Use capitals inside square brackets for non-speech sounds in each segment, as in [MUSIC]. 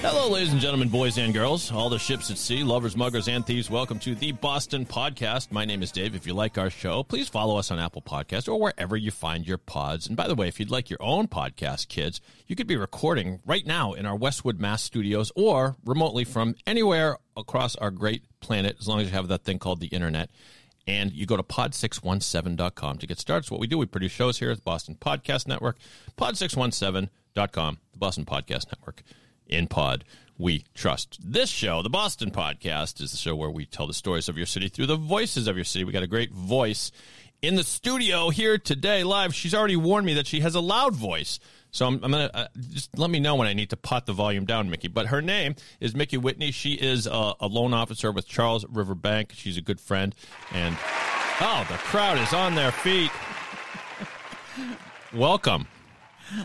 Hello, ladies and gentlemen, boys and girls, all the ships at sea, lovers, muggers, and thieves. Welcome to the Boston Podcast. My name is Dave. If you like our show, please follow us on Apple Podcasts or wherever you find your pods. And by the way, if you'd like your own podcast, kids, you could be recording right now in our Westwood, Mass studios or remotely from anywhere across our great planet, as long as you have that thing called the internet. And you go to pod617.com to get started. So what we do, we produce shows here at the Boston Podcast Network, pod617.com, the Boston Podcast Network in pod we trust. This show the boston podcast is the show where we tell the stories of your city through the voices of your city. We got a great voice in the studio here today live. She's already warned me that she has a loud voice so i'm, I'm gonna uh, just let me know when i need to pot the volume down Mickee but her name is Mickee whitney she is a, a loan officer with charles river bank she's a good friend and oh the crowd is on their feet [LAUGHS] welcome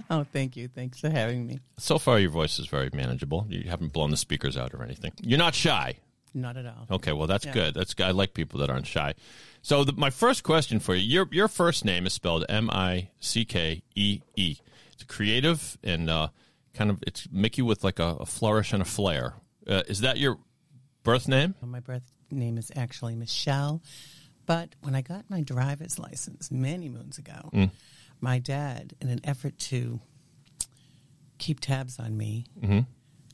Oh, thank you. Thanks for having me. So far, your voice is very manageable. You haven't blown the speakers out or anything. You're not shy. Not at all. Okay, well that's Yeah. good. That's I like people that aren't shy. So the, my first question for you: your your first name is spelled M I C K E E. It's creative and uh, kind of it's Mickey with like a, a flourish and a flair. Uh, is that your birth name? My birth name is actually Michelle, but when I got my driver's license many moons ago, Mm. my dad, in an effort to keep tabs on me, Mm-hmm.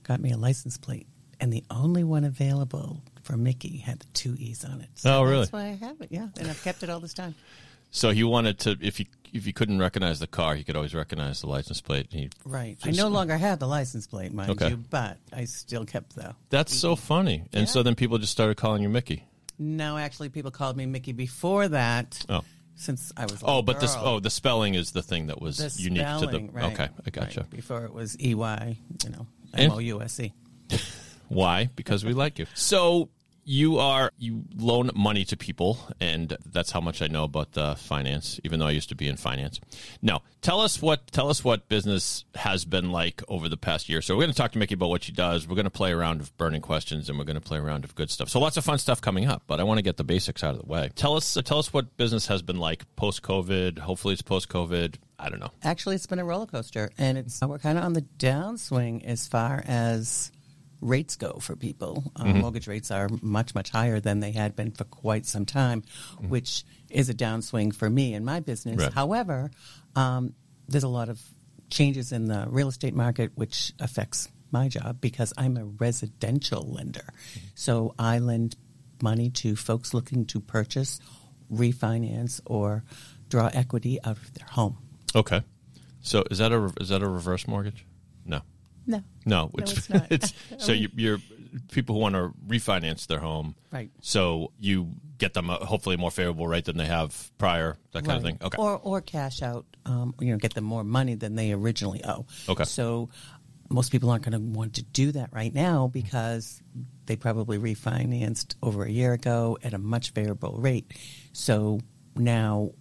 got me a license plate, and the only one available for Mickey had the two E's on it. So Oh, really? That's why I have it. Yeah, and I've kept it all this time. So he wanted to if he if he couldn't recognize the car, he could always recognize the license plate. Right. I no longer had the license plate, mind Okay. you, but I still kept the. That's so funny. And so then people just started calling you Mickey. No, actually, people called me Mickey before that. Oh. Since I was a Oh, but this girl. oh the spelling is the thing that was the unique spelling, to the right, Okay, I gotcha. right. Before it was E Y, you know, M O U S E. [LAUGHS] Why? Because we like you. So you are you loan money to people, and that's how much I know about uh, finance. Even though I used to be in finance. now tell us what tell us what business has been like over the past year. So we're going to talk to Mickee about what she does. We're going to play a round of burning questions, and we're going to play a round of good stuff. So lots of fun stuff coming up. But I want to get the basics out of the way. Tell us tell us what business has been like post COVID. Hopefully it's post COVID. I don't know. Actually, it's been a roller coaster, and it's we're kind of on the downswing as far as rates go for people. Uh, Mm-hmm. Mortgage rates are much much higher than they had been for quite some time, which is a downswing for me and my business. Mm-hmm. Right. However, um, there's a lot of changes in the real estate market, which affects my job because I'm a residential lender. Mm-hmm. So I lend money to folks looking to purchase, refinance, or draw equity out of their home. Okay. So is that a is that a reverse mortgage? No. No. No, it's [LAUGHS] not. [LAUGHS] so you, you're people who want to refinance their home, Right. So you get them a, hopefully a more favorable rate than they have prior, that kind of thing. Okay, Or or cash out, um, you know, get them more money than they originally owe. Okay. So most people aren't going to want to do that right now because they probably refinanced over a year ago at a much favorable rate. So now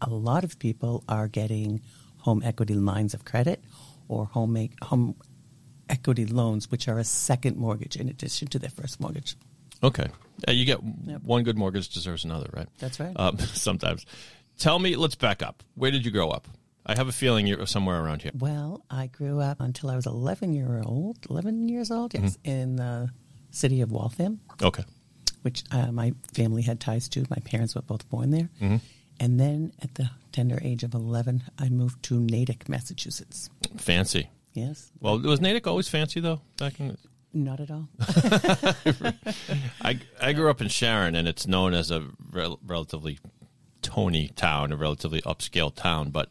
a lot of people are getting home equity lines of credit or home make, home equity loans, which are a second mortgage in addition to their first mortgage. okay. Uh, you get Yep. one good mortgage deserves another, right? That's right. Um, [LAUGHS] sometimes. Tell me, let's back up. Where did you grow up? I have a feeling you're somewhere around here. Well, I grew up until I was 11 year old, 11 years old, yes, in the city of Waltham, Okay. which uh, my family had ties to. My parents were both born there. And then at the tender age of 11, I moved to Natick, Massachusetts. Fancy. Yes, Well, was Natick always fancy though? Back in not at all. [LAUGHS] [LAUGHS] I I grew up in Sharon, and it's known as a rel- relatively Tony town, a relatively upscale town. But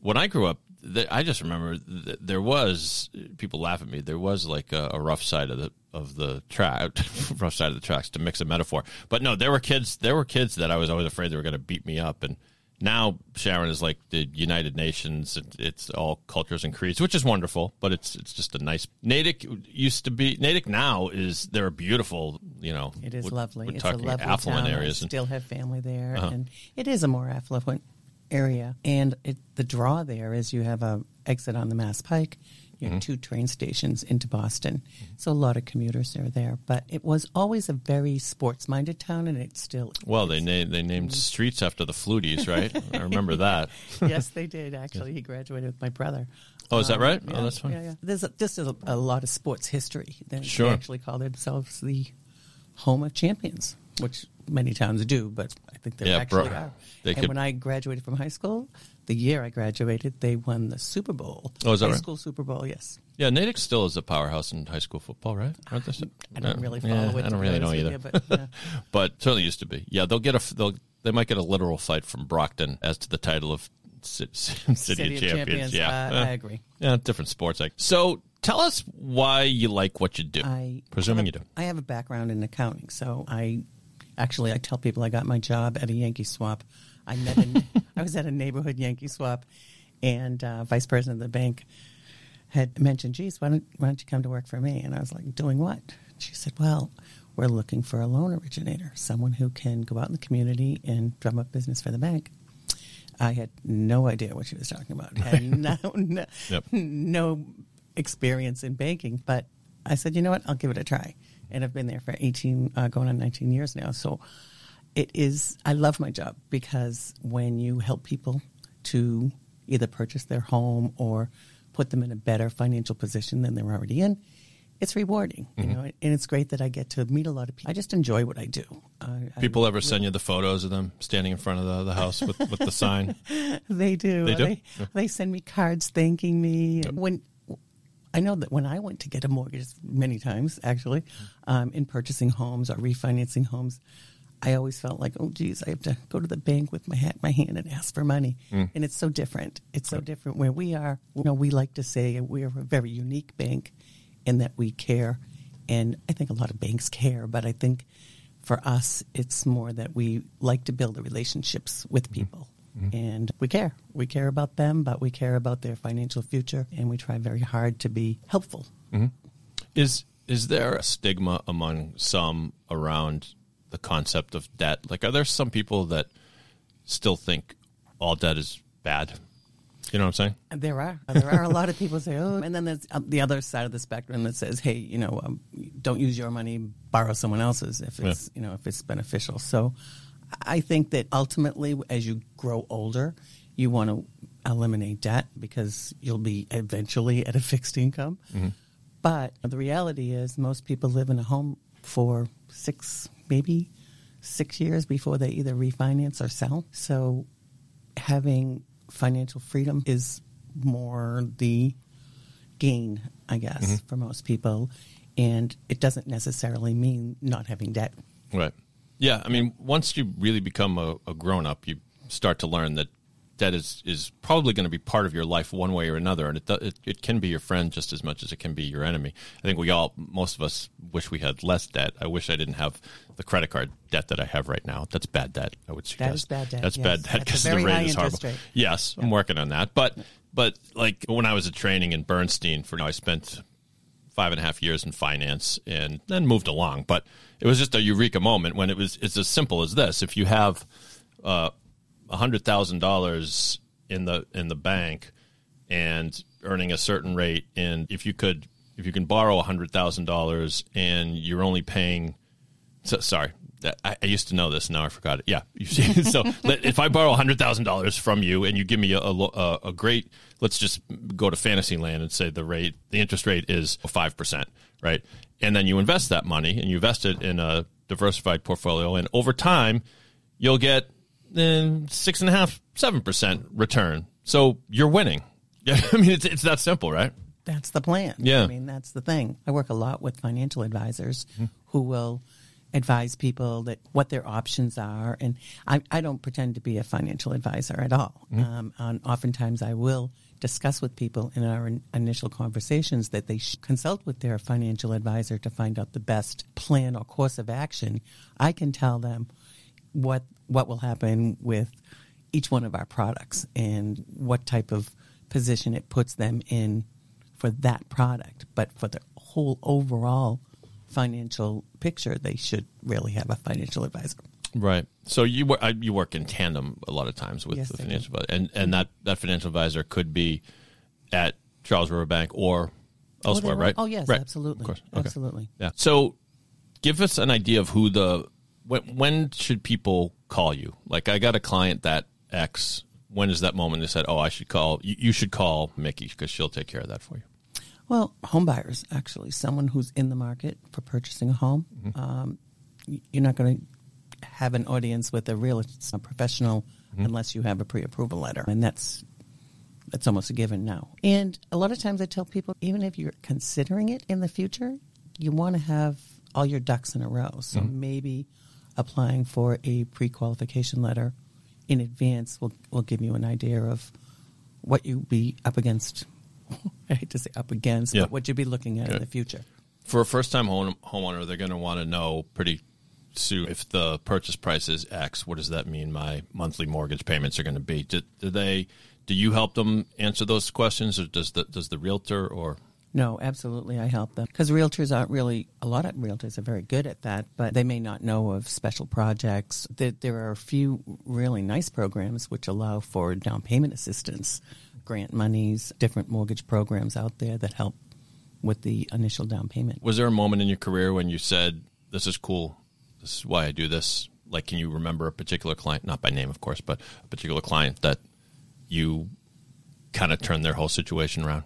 when I grew up, th- I just remember th- there was people laugh at me. There was like a, a rough side of the of the track, [LAUGHS] rough side of the tracks to mix a metaphor. But no, there were kids. There were kids that I was always afraid they were going to beat me up, and now Sharon is like the United Nations. It, it's all cultures and creeds, which is wonderful. But it's it's just a nice Natick used to be Natick. Now is they're a beautiful, you know. It is we're- lovely. We're it's a lovely affluent town. areas. I still have family there, Uh-huh. and it is a more affluent area. And it, the draw there is you have a exit on the Mass Pike. You Mm-hmm. two train stations into Boston, so a lot of commuters are there. But it was always a very sports-minded town, and it still. well, they is. named they named streets after the Fluties, right? [LAUGHS] I remember that. [LAUGHS] yes, they did. [LAUGHS] Actually, he graduated with my brother. Oh, is that Um, right? Yeah, Oh, that's fine. Yeah, yeah. There's a, just a, a lot of sports history. They, Sure. they actually call themselves the home of champions, which many towns do, but I think they Yeah, actually bro- are. and could- when I graduated from high school, the year I graduated, they won the Super Bowl. Oh, is that high right? school Super Bowl? Yes. Yeah, Natick still is a powerhouse in high school football, right? Aren't they? I don't Uh, really yeah, follow it, I don't really know either, but, yeah. [LAUGHS] but certainly used to be. Yeah, they'll get a they'll they might get a literal fight from Brockton as to the title of Ci- [LAUGHS] City, City of Champions. Champions, Yeah, uh, Eh, I agree. Yeah, different sports. Like so, tell us why you like what you do. I Presuming have you do. I have a background in accounting, so I actually I tell people I got my job at a Yankee swap. I met a, [LAUGHS] I was at a neighborhood Yankee swap, and uh, vice president of the bank had mentioned, "Geez, why don't why don't you come to work for me?" And I was like, "Doing what?" She said, "Well." We're looking for a loan originator, someone who can go out in the community and drum up business for the bank. I had no idea what she was talking about. Had [LAUGHS] no, no, Yep. no experience in banking, but I said, you know what, I'll give it a try. And I've been there for 18, uh, going on 19 years now. So it is, I love my job because when you help people to either purchase their home or put them in a better financial position than they're already in, it's rewarding, you know, and it's great that I get to meet a lot of people. I just enjoy what I do. I- I- People ever send you the photos of them standing in front of the, the house with, with the sign? [LAUGHS] They do. They do? They, they send me cards thanking me. When I know that when I went to get a mortgage, many times actually, um, in purchasing homes or refinancing homes, I always felt like, oh, geez, I have to go to the bank with my hat in my hand and ask for money. And it's so different. It's so different where we are. You know, we like to say we're a very unique bank in that we care. And I think a lot of banks care, but I think for us, it's more that we like to build the relationships with people. And we care. We care about them, but we care about their financial future, and we try very hard to be helpful. Is is there a stigma among some around the concept of debt? Like, are there some people that still think all debt is bad? You know what I'm saying? There are. There are a lot of people who say, oh, and then there's uh, the other side of the spectrum that says, hey, you know, um, don't use your money, borrow someone else's if it's, you know, if it's beneficial. So I think that ultimately, as you grow older, you want to eliminate debt because you'll be eventually at a [LAUGHS] fixed income. Mm-hmm. But the reality is, most people live in a home for six, maybe six years before they either refinance or sell. So having financial freedom is more the gain, I guess, mm-hmm. for most people. And it doesn't necessarily mean not having debt. Right. Yeah. I mean, once you really become a, a grown up, you start to learn that debt is, is probably going to be part of your life one way or another. And it, it, it can be your friend just as much as it can be your enemy. I think we all, most of us wish we had less debt. I wish I didn't have the credit card debt that I have right now. That's bad debt, I would suggest. is bad debt, That's yes. bad debt because the rate is horrible. rate. Yes, I'm working on that. But, but like when I was at training in Bernstein for, I spent five and a half years in finance and then moved along. But it was just a eureka moment when it was it's as simple as this. If you have uh, hundred thousand dollars in the in the bank and earning a certain rate, and if you could if you can borrow hundred thousand dollars and you're only paying so, sorry. That, I, I used to know this. Now I forgot it. Yeah. [LAUGHS] So let- if I borrow hundred thousand dollars from you and you give me a, a, a, great, let's just go to fantasy land and say the rate, the interest rate is five percent, right? And then you invest that money and you invest it in a diversified portfolio, and over time, you'll get eh, six and a half, seven percent return. So you're winning. Yeah, [LAUGHS] I mean it's it's that simple, right? That's the plan. Yeah. I mean, that's the thing. I work a lot with financial advisors who will advise people that what their options are. And I, I don't pretend to be a financial advisor at all. Um, and oftentimes I will discuss with people in our in- initial conversations that they should consult with their financial advisor to find out the best plan or course of action. I can tell them what what will happen with each one of our products and what type of position it puts them in for that product. But for the whole overall financial picture, they should really have a financial advisor. Right. So you work you work in tandem a lot of times with Yes, the financial advisor, and and that that financial advisor could be at Charles River Bank or elsewhere, they- right? oh, yes, right. absolutely. Of course. Okay. Absolutely. Yeah. So, give us an idea of who the when when should people call you? Like, I got a client that X. When is that moment they said, "Oh, I should call you, you should call Mickee because she'll take care of that for you." Well, home buyers, actually, someone who's in the market for purchasing a home. Mm-hmm. Um, you're not going to have an audience with a real a professional Mm-hmm. unless you have a pre-approval letter, and that's that's almost a given now. And a lot of times, I tell people, even if you're considering it in the future, you want to have all your ducks in a row. So Mm-hmm. maybe applying for a pre-qualification letter in advance will will give you an idea of what you'd be up against. [LAUGHS] I hate to say up against, Yeah. but what would you'd be looking at Yeah. in the future. For a first time home, homeowner, they're going to want to know pretty soon if the purchase price is X. What does that mean? My monthly mortgage payments are going to be. Do, do they? Do you help them answer those questions, or does the does the realtor or No, absolutely, I help them because realtors aren't really. A lot of realtors are very good at that, but they may not know of special projects. There, there are a few really nice programs which allow for down payment assistance, grant monies, different mortgage programs out there that help with the initial down payment. was there a moment in your career when you said, "This is cool. This is why I do this"? Like, can you remember a particular client, not by name, of course, but a particular client that you kind of turned their whole situation around?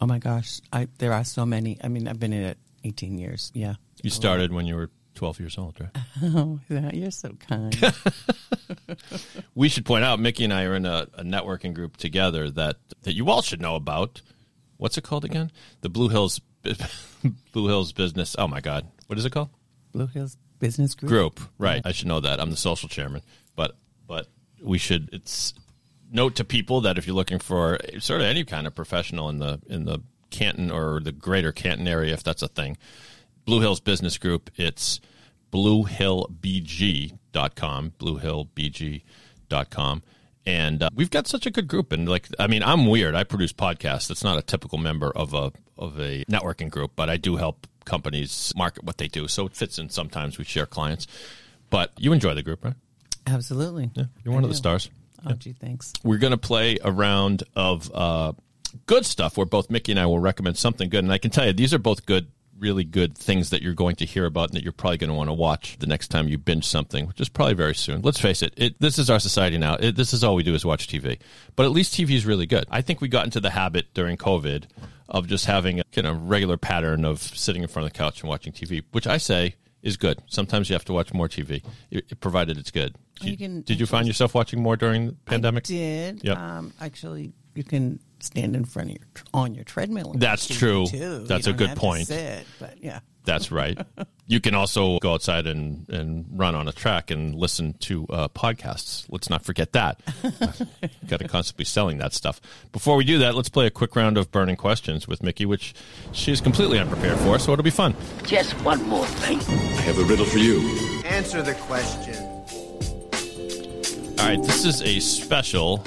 Oh my gosh, I there are so many. I mean, I've been in it 18 years. Yeah. You started when you were 12 years old, right? [LAUGHS] Oh, you're so kind. [LAUGHS] [LAUGHS] we should point out Mickee and I are in a, a networking group together that that you all should know about. What's it called again? The Blue Hills Blue Hills Business. Oh my God, what is it called? Blue Hills Business Group. Group. Right. I should know that. I'm the social chairman. But but we should. It's note to people that if you're looking for sort of any kind of professional in the in the Canton or the greater Canton area, if that's a thing, Blue Hills Business Group. It's bluehillbg.com, bluehillbg.com. And uh, we've got such a good group, and like, I mean, I'm weird. I produce podcasts. It's not a typical member of a of a networking group, but I do help companies market what they do, so it fits in. Sometimes we share clients, but you enjoy the group, right? Absolutely. Yeah, you're one I of the stars. Oh, gee, thanks. We're going to play a round of uh, good stuff where both Mickee and I will recommend something good. And I can tell you, these are both good, really good things that you're going to hear about and that you're probably going to want to watch the next time you binge something, which is probably very soon. Let's face it, it this is our society now. It, this is all we do is watch TV. But at least TV is really good. I think we got into the habit during COVID of just having a kind of regular pattern of sitting in front of the couch and watching TV, which I say is good. Sometimes you have to watch more TV, provided it's good. You Did can did you find yourself watching more during the pandemic? I did. Yep. Um, actually, you can stand in front of your on your treadmill. and That's true. Too. That's You a don't good have to point. sit, but yeah, [LAUGHS] That's right. you can also go outside and, and run on a track and listen to uh, podcasts. Let's not forget that. [LAUGHS] Got to constantly selling that stuff. Before we do that, let's play a quick round of burning questions with Mickee, which she's completely unprepared for, so it'll be fun. Just one more thing. I have a riddle for you. Answer the question. All right, this is a special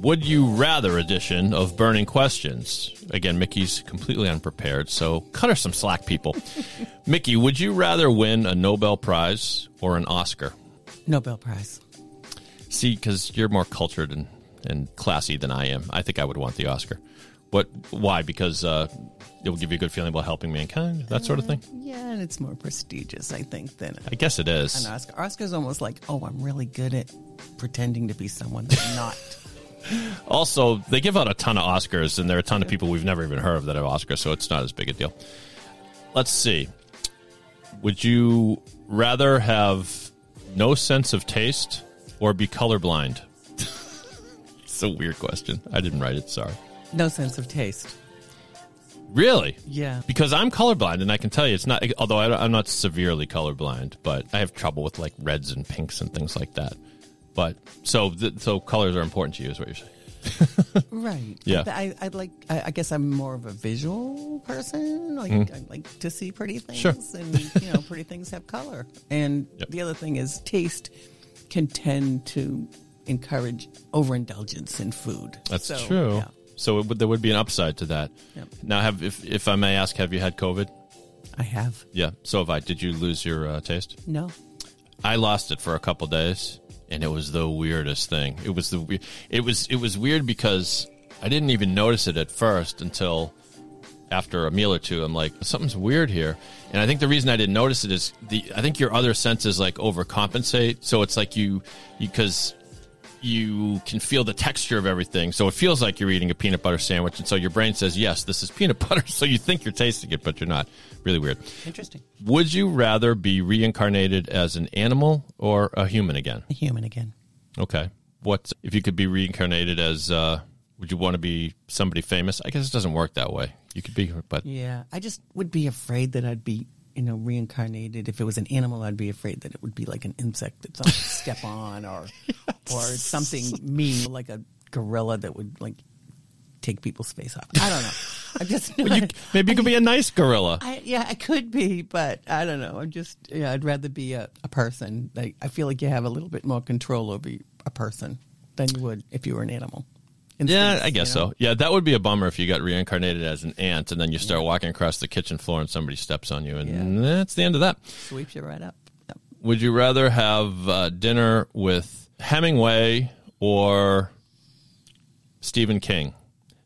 Would You Rather edition of Burning Questions. Again, Mickee's completely unprepared, so cut her some slack, people. [LAUGHS] Mickee, would you rather win a Nobel Prize or an Oscar? Nobel Prize. See, because you're more cultured and, and classy than I am, I think I would want the Oscar. What? Why? Because uh, it will give you a good feeling about helping mankind, that sort of thing. Yeah, and it's more prestigious, I think, than I guess it is. an Oscar. Oscar's almost like, oh, I'm really good at pretending to be someone I'm not. [LAUGHS] Also, they give out a ton of Oscars, and there are a ton of people we've never even heard of that have Oscars, so it's not as big a deal. Let's see. Would you rather have no sense of taste or be colorblind? [LAUGHS] it's a weird question. I didn't write it. Sorry. no sense of taste. Really? Yeah. Because I'm colorblind, and I can tell you it's not. Although I, I'm not severely colorblind, but I have trouble with like reds and pinks and things like that. But so th- so colors are important to you, is what you're saying. [LAUGHS] Right. Yeah. I, I like. I, I guess I'm more of a visual person. Like I like to see pretty things. Sure. and you know, pretty things have color. And Yep. the other thing is taste can tend to encourage overindulgence in food. That's So, true. yeah, So it would, there would be an upside to that. Yep. Now, have if if I may ask, have you had COVID? I have Yeah. So have I. Did you lose your uh, taste? no. I lost it for a couple days, and it was the weirdest thing. It was the it was it was weird because I didn't even notice it at first until after a meal or two. I'm like, something's weird here, and I think the reason I didn't notice it is the I think your other senses like overcompensate. So it's like you because you can feel the texture of everything. So it feels like you're eating a peanut butter sandwich, and so your brain says, "Yes, this is peanut [LAUGHS] butter." So you think you're tasting it, but you're not. Really weird. Interesting. Would you rather be reincarnated as an animal or a human again? A human again. Okay. What if you could be reincarnated as? Uh, would you want to be somebody famous? I guess it doesn't work that way. You could be, but Yeah, I just would be afraid that I'd be, you know, reincarnated. If it was an animal, I'd be afraid that it would be like an insect that someone would step on, or [LAUGHS] or something mean like a gorilla that would like take people's face off. I don't know. I just [LAUGHS] you, [LAUGHS] maybe you could be a nice gorilla. I, yeah, I could be, but I don't know. I'm just, yeah, I'd rather be a, a person. Like, I feel like you have a little bit more control over a person than you would if you were an animal. Yeah, space, I guess you know? so. Yeah, that would be a bummer if you got reincarnated as an ant and then you start walking across the kitchen floor and somebody steps on you, and Yeah. that's the end of that. Sweeps you right up. Yep. Would you rather have uh, dinner with Hemingway or Stephen King?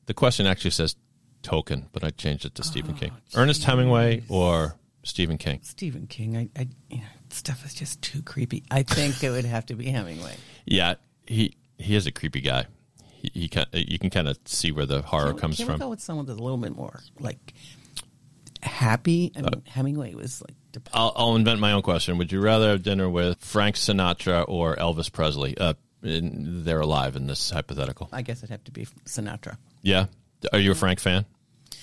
The question actually says Tolkien, but I changed it to Stephen King. Ernest Hemingway or Stephen King? Stephen King, I, I you know, stuff is just too creepy. I think it would have to be Hemingway. Yeah, he he is a creepy guy. He, he can, you can kind of see where the horror Can comes can from. we go with someone that's a little bit more like happy? I Uh, mean, Hemingway was like. I'll, I'll invent my own question. Would you rather have dinner with Frank Sinatra or Elvis Presley? Uh, in, they're alive in this hypothetical. I guess it'd have to be Sinatra. Yeah. Are you a Frank fan?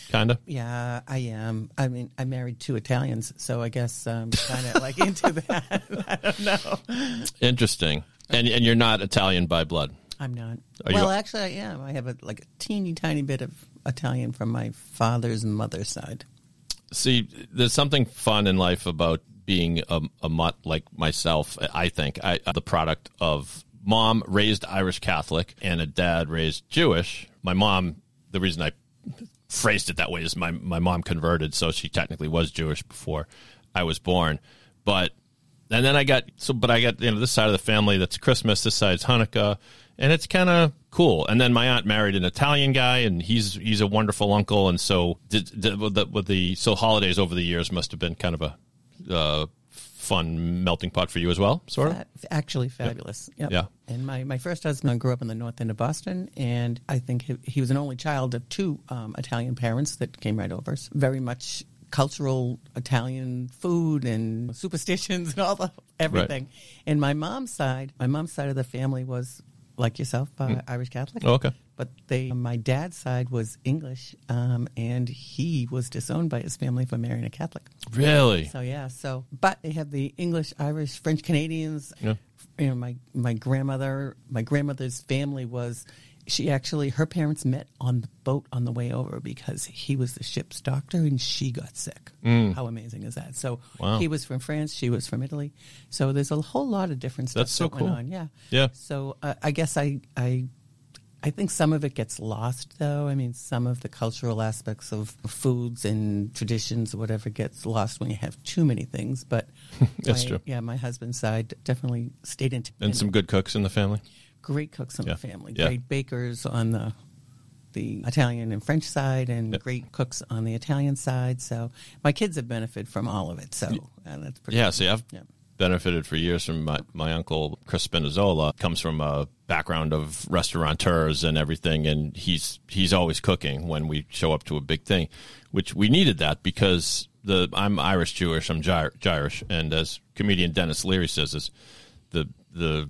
Kinda. Yeah, I am. I mean, I married two Italians, so I guess I'm kind of like into that. [LAUGHS] I don't know. Interesting. And and you're not Italian by blood. I'm not. Are you- well, actually, I am. I have a like a teeny tiny bit of Italian from my father's and mother's side. See, there's something fun in life about being a, a mutt like myself. I think I, I'm the product of mom raised Irish Catholic and a dad raised Jewish. My mom, the reason I phrased it that way is my my mom converted, so she technically was Jewish before I was born. But and then I got so, but I got you know this side of the family that's Christmas, this side's Hanukkah, and it's kind of cool. And then my aunt married an Italian guy, and he's he's a wonderful uncle. And so did, did, with, the, with the so holidays over the years must have been kind of a uh, fun melting pot for you as well, sort of. Actually, fabulous. Yep. Yeah. And my, my first husband grew up in the north end of Boston, and I think he, he was an only child of two um, Italian parents that came right over. So very much cultural Italian food and superstitions [LAUGHS] and all the everything. And my mom's side, my mom's side of the family was like yourself, uh, Irish Catholic. Oh, okay. But they, my dad's side was English, um, and he was disowned by his family for marrying a Catholic. Really? So yeah, so but they have the English, Irish, French Canadians. Yeah. You know, my my grandmother, my grandmother's family was. She actually, her parents met on the boat on the way over because he was the ship's doctor and she got sick. How amazing is that? So Mm. Wow. he was from France, she was from Italy. So there's a whole lot of different stuff That's so that went cool. on. Yeah, Yeah. So uh, I guess I I I think some of it gets lost, though. I mean, some of the cultural aspects of foods and traditions or whatever gets lost when you have too many things. But [LAUGHS] That's my- true. Yeah, my husband's side definitely stayed in. And some good cooks in the family. Great cooks in Yeah. the family, Yeah. great bakers on the the Italian and French side, and Yep. great cooks on the Italian side. So my kids have benefited from all of it. So uh, that's pretty. Yeah, see, I've Yeah. benefited for years from my, my uncle Chris Spinazzola. Comes from a background of restaurateurs and everything, and he's he's always cooking when we show up to a big thing, which we needed that because the I'm Irish Jewish, I'm Gy- Irish, and as comedian Denis Leary says, is the the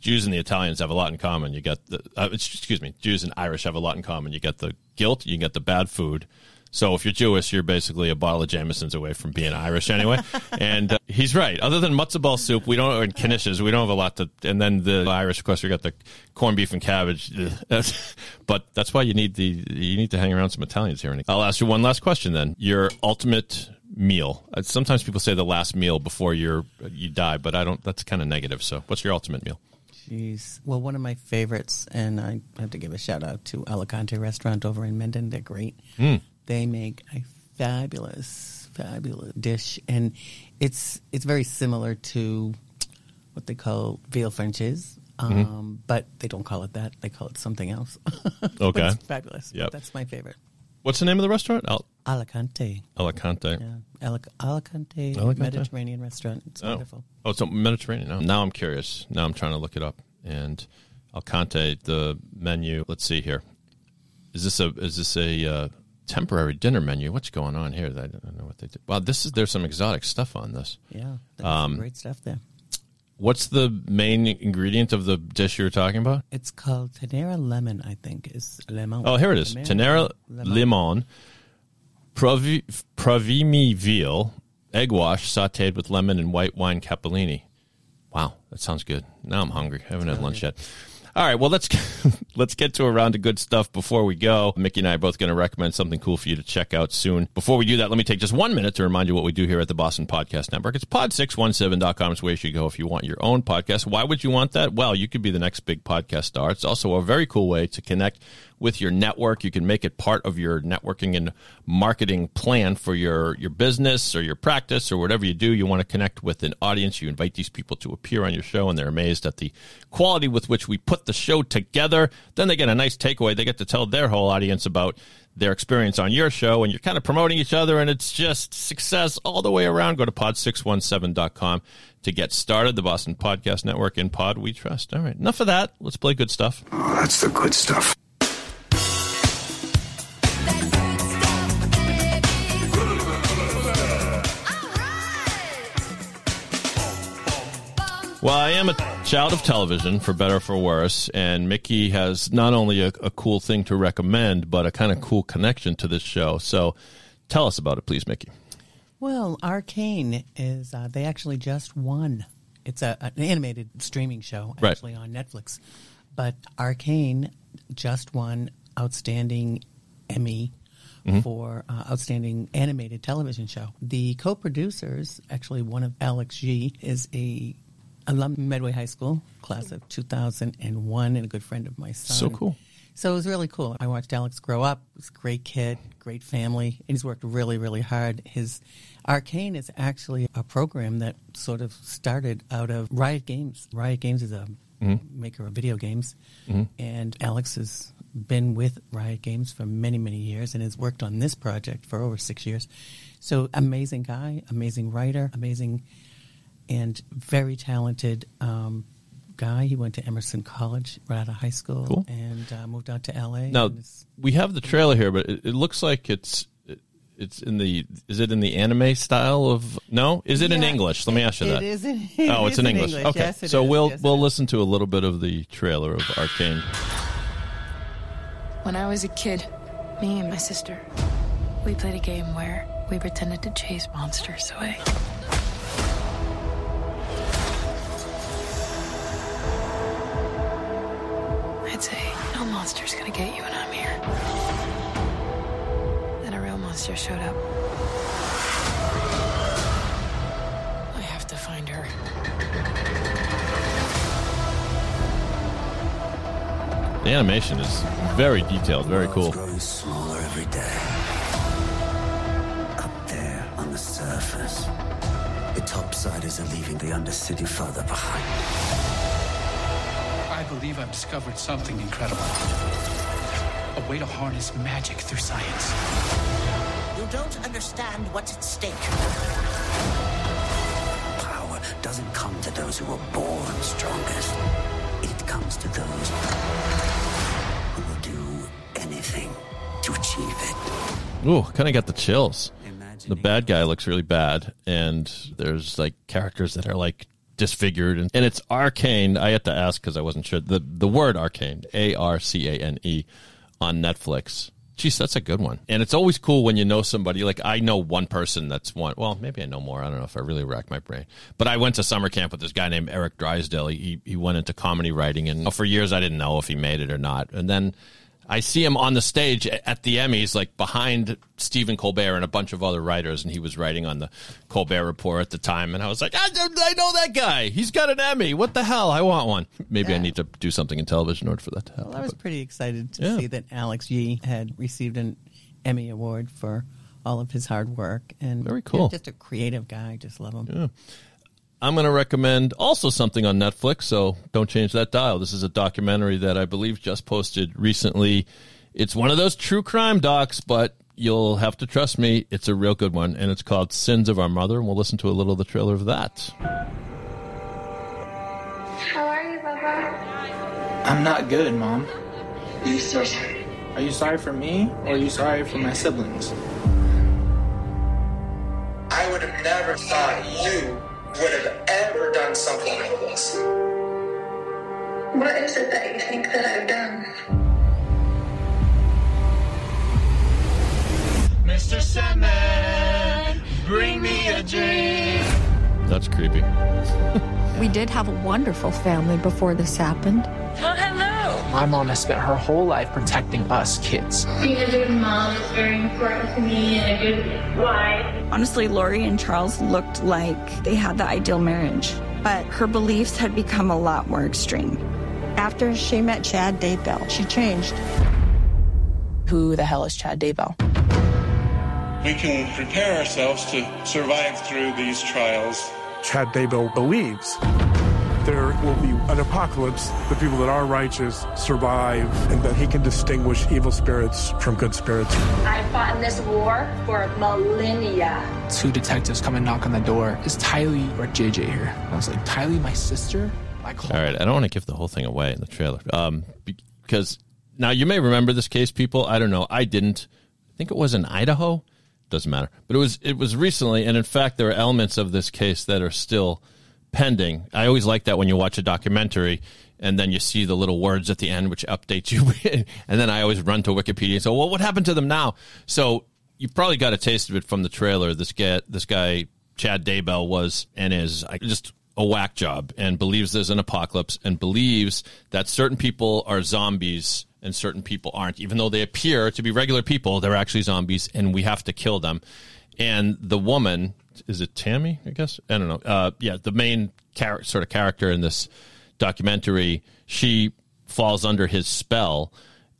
Jews and the Italians have a lot in common. You got the uh, excuse me, Jews and Irish have a lot in common. You get the guilt, you get the bad food. So if you're Jewish, you're basically a bottle of Jameson's away from being Irish anyway. [LAUGHS] and uh, he's right. Other than matzo ball soup, we don't and knishes, we don't have a lot to. And then the Irish, of course, we got the corned beef and cabbage. [LAUGHS] But that's why you need the you need to hang around some Italians here. I'll ask you one last question then. Your ultimate meal. Uh, Sometimes people say the last meal before you're you die, but I don't. That's kind of negative. So what's your ultimate meal? Jeez. Well, one of my favorites, and I have to give a shout out to Alicante Restaurant over in Mendon. They're great. They make a fabulous, fabulous dish, and it's it's very similar to what they call veal Francese. Um, But they don't call it that; they call it something else. [LAUGHS] Okay. it's fabulous. Yep. that's my favorite. What's the name of the restaurant? Al- Alicante, Alicante. yeah, Alic- Alicante, Alicante? Mediterranean restaurant. It's Oh. wonderful. Oh, it's a Mediterranean. Now, now I'm curious. Now I'm trying to look it up. And Alicante, the menu. Let's see here. Is this a is this a uh, temporary dinner menu? What's going on here? I don't know what they did. Wow, this is there's some exotic stuff on this. Yeah, Um, great stuff there. What's the main ingredient of the dish you were talking about? It's called Tenera Lemon, I think. Is lemon? Oh, here it is. Tenera limon, provi, provimi veal, egg wash sautéed with lemon and white wine capellini. Wow, that sounds good. Now I'm hungry. I haven't had lunch yet. All right, well let's [LAUGHS] let's get to a round of good stuff before we go. Mickee and I are both going to recommend something cool for you to check out soon. Before we do that, let me take just one minute to remind you what we do here at the Boston Podcast Network. It's pod617.com It's where you should go if you want your own podcast. Why would you want that? Well, you could be the next big podcast star. It's also a very cool way to connect with your network. You can make it part of your networking and marketing plan for your, your business or your practice or whatever you do. You want to connect with an audience. You invite these people to appear on your show and they're amazed at the quality with which we put the show together. Then they get a nice takeaway. They get to tell their whole audience about their experience on your show and you're kind of promoting each other and it's just success all the way around. Go to pod617.com to get started. The Boston Podcast Network in Pod We Trust. All right. Enough of that. Let's play good stuff. Oh, that's the good stuff. Well, I am a child of television, for better or for worse, and Mickee has not only a, a cool thing to recommend, but a kind of cool connection to this show. So tell us about it, please, Mickee. Well, Arcane is, uh, they actually just won. It's a, an animated streaming show, Right. actually, on Netflix. But Arcane just won Outstanding Emmy for uh, Outstanding Animated Television Show. The co producers, actually, one of Alex Yee, is a alum Medway High School, class of 2001, and a good friend of my son. So cool. So it was really cool. I watched Alex grow up. He's a great kid, great family, and he's worked really, really hard. His Arcane is actually a program that sort of started out of Riot Games. Riot Games is a mm-hmm. maker of video games, mm-hmm. and Alex has been with Riot Games for many, many years and has worked on this project for over six years. So amazing guy, amazing writer, amazing and very talented um, guy. He went to Emerson College right out of high school Cool. and uh, moved out to LA. Now is- we have the trailer here, but it, it looks like it's it's in the is it in the anime style of no? Is it in English? Let me ask you it that. is in- [LAUGHS] oh, it it's in in English. English. Okay, Yes, it so is. we'll Yes, we'll is. listen to a little bit of the trailer of Arcane. When I was a kid, me and my sister, we played a game where we pretended to chase monsters away. Monster's gonna get you when I'm here. Then a real monster showed up. I have to find her. The animation is very detailed, very cool. growing smaller every day. Up there on the surface, the topsiders are leaving the undercity further behind. I believe I've discovered something incredible. A way to harness magic through science. You don't understand what's at stake. Power doesn't come to those who are born strongest. It comes to those who will do anything to achieve it. Ooh, kind of got the chills. The bad guy looks really bad, and there's like characters that are like disfigured, and, and it's arcane. I had to ask because I wasn't sure the the word arcane, A R C A N E, on Netflix. Geez, that's a good one. And it's always cool when you know somebody. Like I know one person that's one. Well, maybe I know more. I don't know if I really rack my brain. But I went to summer camp with this guy named Eric Drysdale. He he went into comedy writing, and for years I didn't know if he made it or not. And then I see him on the stage at the Emmys, like behind Stephen Colbert and a bunch of other writers, and he was writing on the Colbert Report at the time. And I was like, I, I know that guy. He's got an Emmy. What the hell? I want one. Maybe I need to do something in television in order for that to happen. Well, I was pretty excited to Yeah. see that Alex Yee had received an Emmy Award for all of his hard work. And Very yeah, cool. just a creative guy. Just love him. Yeah. I'm going to recommend also something on Netflix, so don't change that dial. This is a documentary that I believe just posted recently. It's one of those true crime docs, but you'll have to trust me, it's a real good one, and it's called Sins of Our Mother, and we'll listen to a little of the trailer of that. How are you, Bubba? I'm not good, Mom. I'm sorry. Are you sorry for me, or are you sorry for my siblings? I would have never thought you would have ever done something like this. What is it that you think that I've done? Mr. Sandman, bring me a dream. That's creepy. [LAUGHS] We did have a wonderful family before this happened. Well, hello. My mom has spent her whole life protecting us kids. Being a good mom is very important to me and a good wife. Honestly, Lori and Charles looked like they had the ideal marriage, but her beliefs had become a lot more extreme. After she met Chad Daybell, she changed. Who the hell is Chad Daybell? We can prepare ourselves to survive through these trials. Chad Daybell believes there will be an apocalypse. The people that are righteous survive, and that he can distinguish evil spirits from good spirits. I fought in this war for millennia. Two detectives come and knock on the door. Is Tylee or JJ here? I was like, Tylee, my sister? Like, All right, I don't want to give the whole thing away in the trailer, um, because now you may remember this case, people. I don't know. I didn't. I think it was in Idaho. Doesn't matter, but it was it was recently, and in fact, there are elements of this case that are still pending. I always like that when you watch a documentary and then you see the little words at the end which updates you, [LAUGHS] and then I always run to Wikipedia and say, "Well, what happened to them now?" So you probably got a taste of it from the trailer. This guy, this guy Chad Daybell was and is just a whack job and believes there's an apocalypse and believes that certain people are zombies and certain people aren't. Even though they appear to be regular people, they're actually zombies and we have to kill them. And the woman, is it Tammy? I guess I don't know. Uh, yeah, the main char- sort of character in this documentary, she falls under his spell,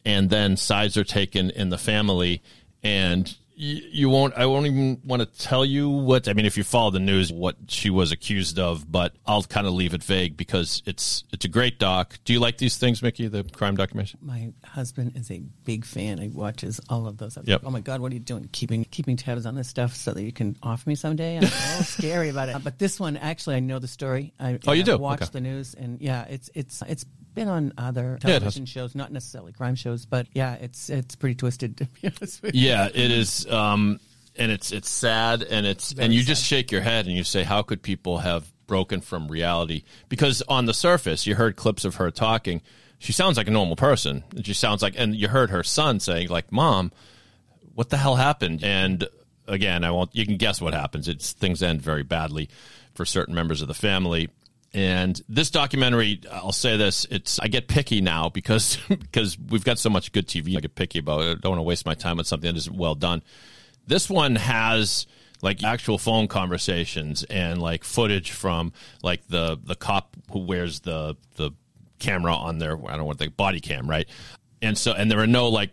and then sides are taken in the family, and you, you won't. I won't even want to tell you what. I mean, if you follow the news, what she was accused of, but I'll kind of leave it vague because it's it's a great doc. Do you like these things, Mickee? The crime documentaries? My husband is a big fan. He watches all of those. I Yep. like, oh my God, what are you doing? Keeping keeping tabs on this stuff so that you can offer me someday. I'm all oh, scary about it. [LAUGHS] But this one, actually, I know the story. I, Oh, you I've do? Watched Okay. the news, and yeah, it's it's it's been on other Yeah, television shows, not necessarily crime shows, but yeah, it's it's pretty twisted to be honest with you. Yeah, it is. Um, and it's it's sad, and it's and you just shake your head and you say, how could people have broken from reality? Because on the surface, you heard clips of her talking. She sounds like a normal person. She sounds like, and you heard her son saying, like, "Mom, what the hell happened?" And again, I won't. You can guess what happens. It's things end very badly for certain members of the family. And this documentary, I'll say this: it's I get picky now because [LAUGHS] because we've got so much good TV. I get picky about it. I don't want to waste my time on something that isn't well done. This one has like actual phone conversations and like footage from like the the cop who wears the the camera on their I don't want the body cam, right? And so and there are no like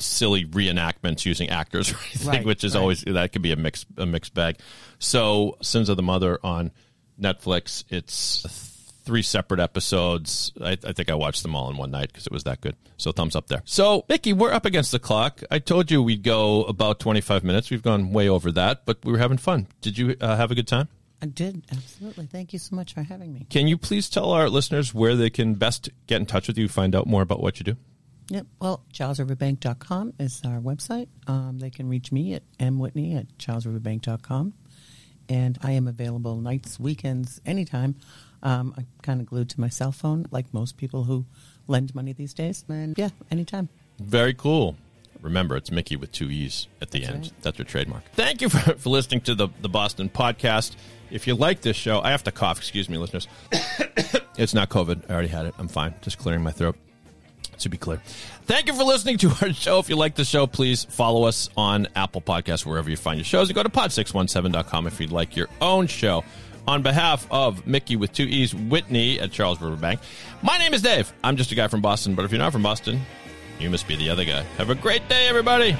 silly reenactments using actors or [LAUGHS] anything, Right, which is right. always that could be a mixed a mixed bag. So Sins of the Mother on Netflix. It's three separate episodes. I, I think I watched them all in one night because it was that good. So thumbs up there. So Mickee, we're up against the clock. I told you we'd go about twenty five minutes. We've gone way over that, but we were having fun. Did you uh, have a good time? I did absolutely. Thank you so much for having me. Can you please tell our listeners where they can best get in touch with you, find out more about what you do? Yep. Well, charlesriverbank.com is our website. Um, they can reach me at mwhitney at charlesriverbank.com. And I am available nights, weekends, anytime. Um, I'm kind of glued to my cell phone, like most people who lend money these days. And yeah, anytime. Very cool. Remember, it's Mickee with two E's at the end. right. That's her trademark. Thank you [LAUGHS] for, for listening to the, the Boston podcast. If you like this show, I have to cough. Excuse me, listeners. [COUGHS] it's not COVID. I already had it. I'm fine. Just clearing my throat. To be clear. Thank you for listening to our show. If you like the show, please follow us on Apple Podcasts, wherever you find your shows, and go to pod617.com if you'd like your own show. On behalf of Mickee with two E's, Whitney at Charles River Bank, my name is Dave. I'm just a guy from Boston, but if you're not from Boston, you must be the other guy. Have a great day, everybody.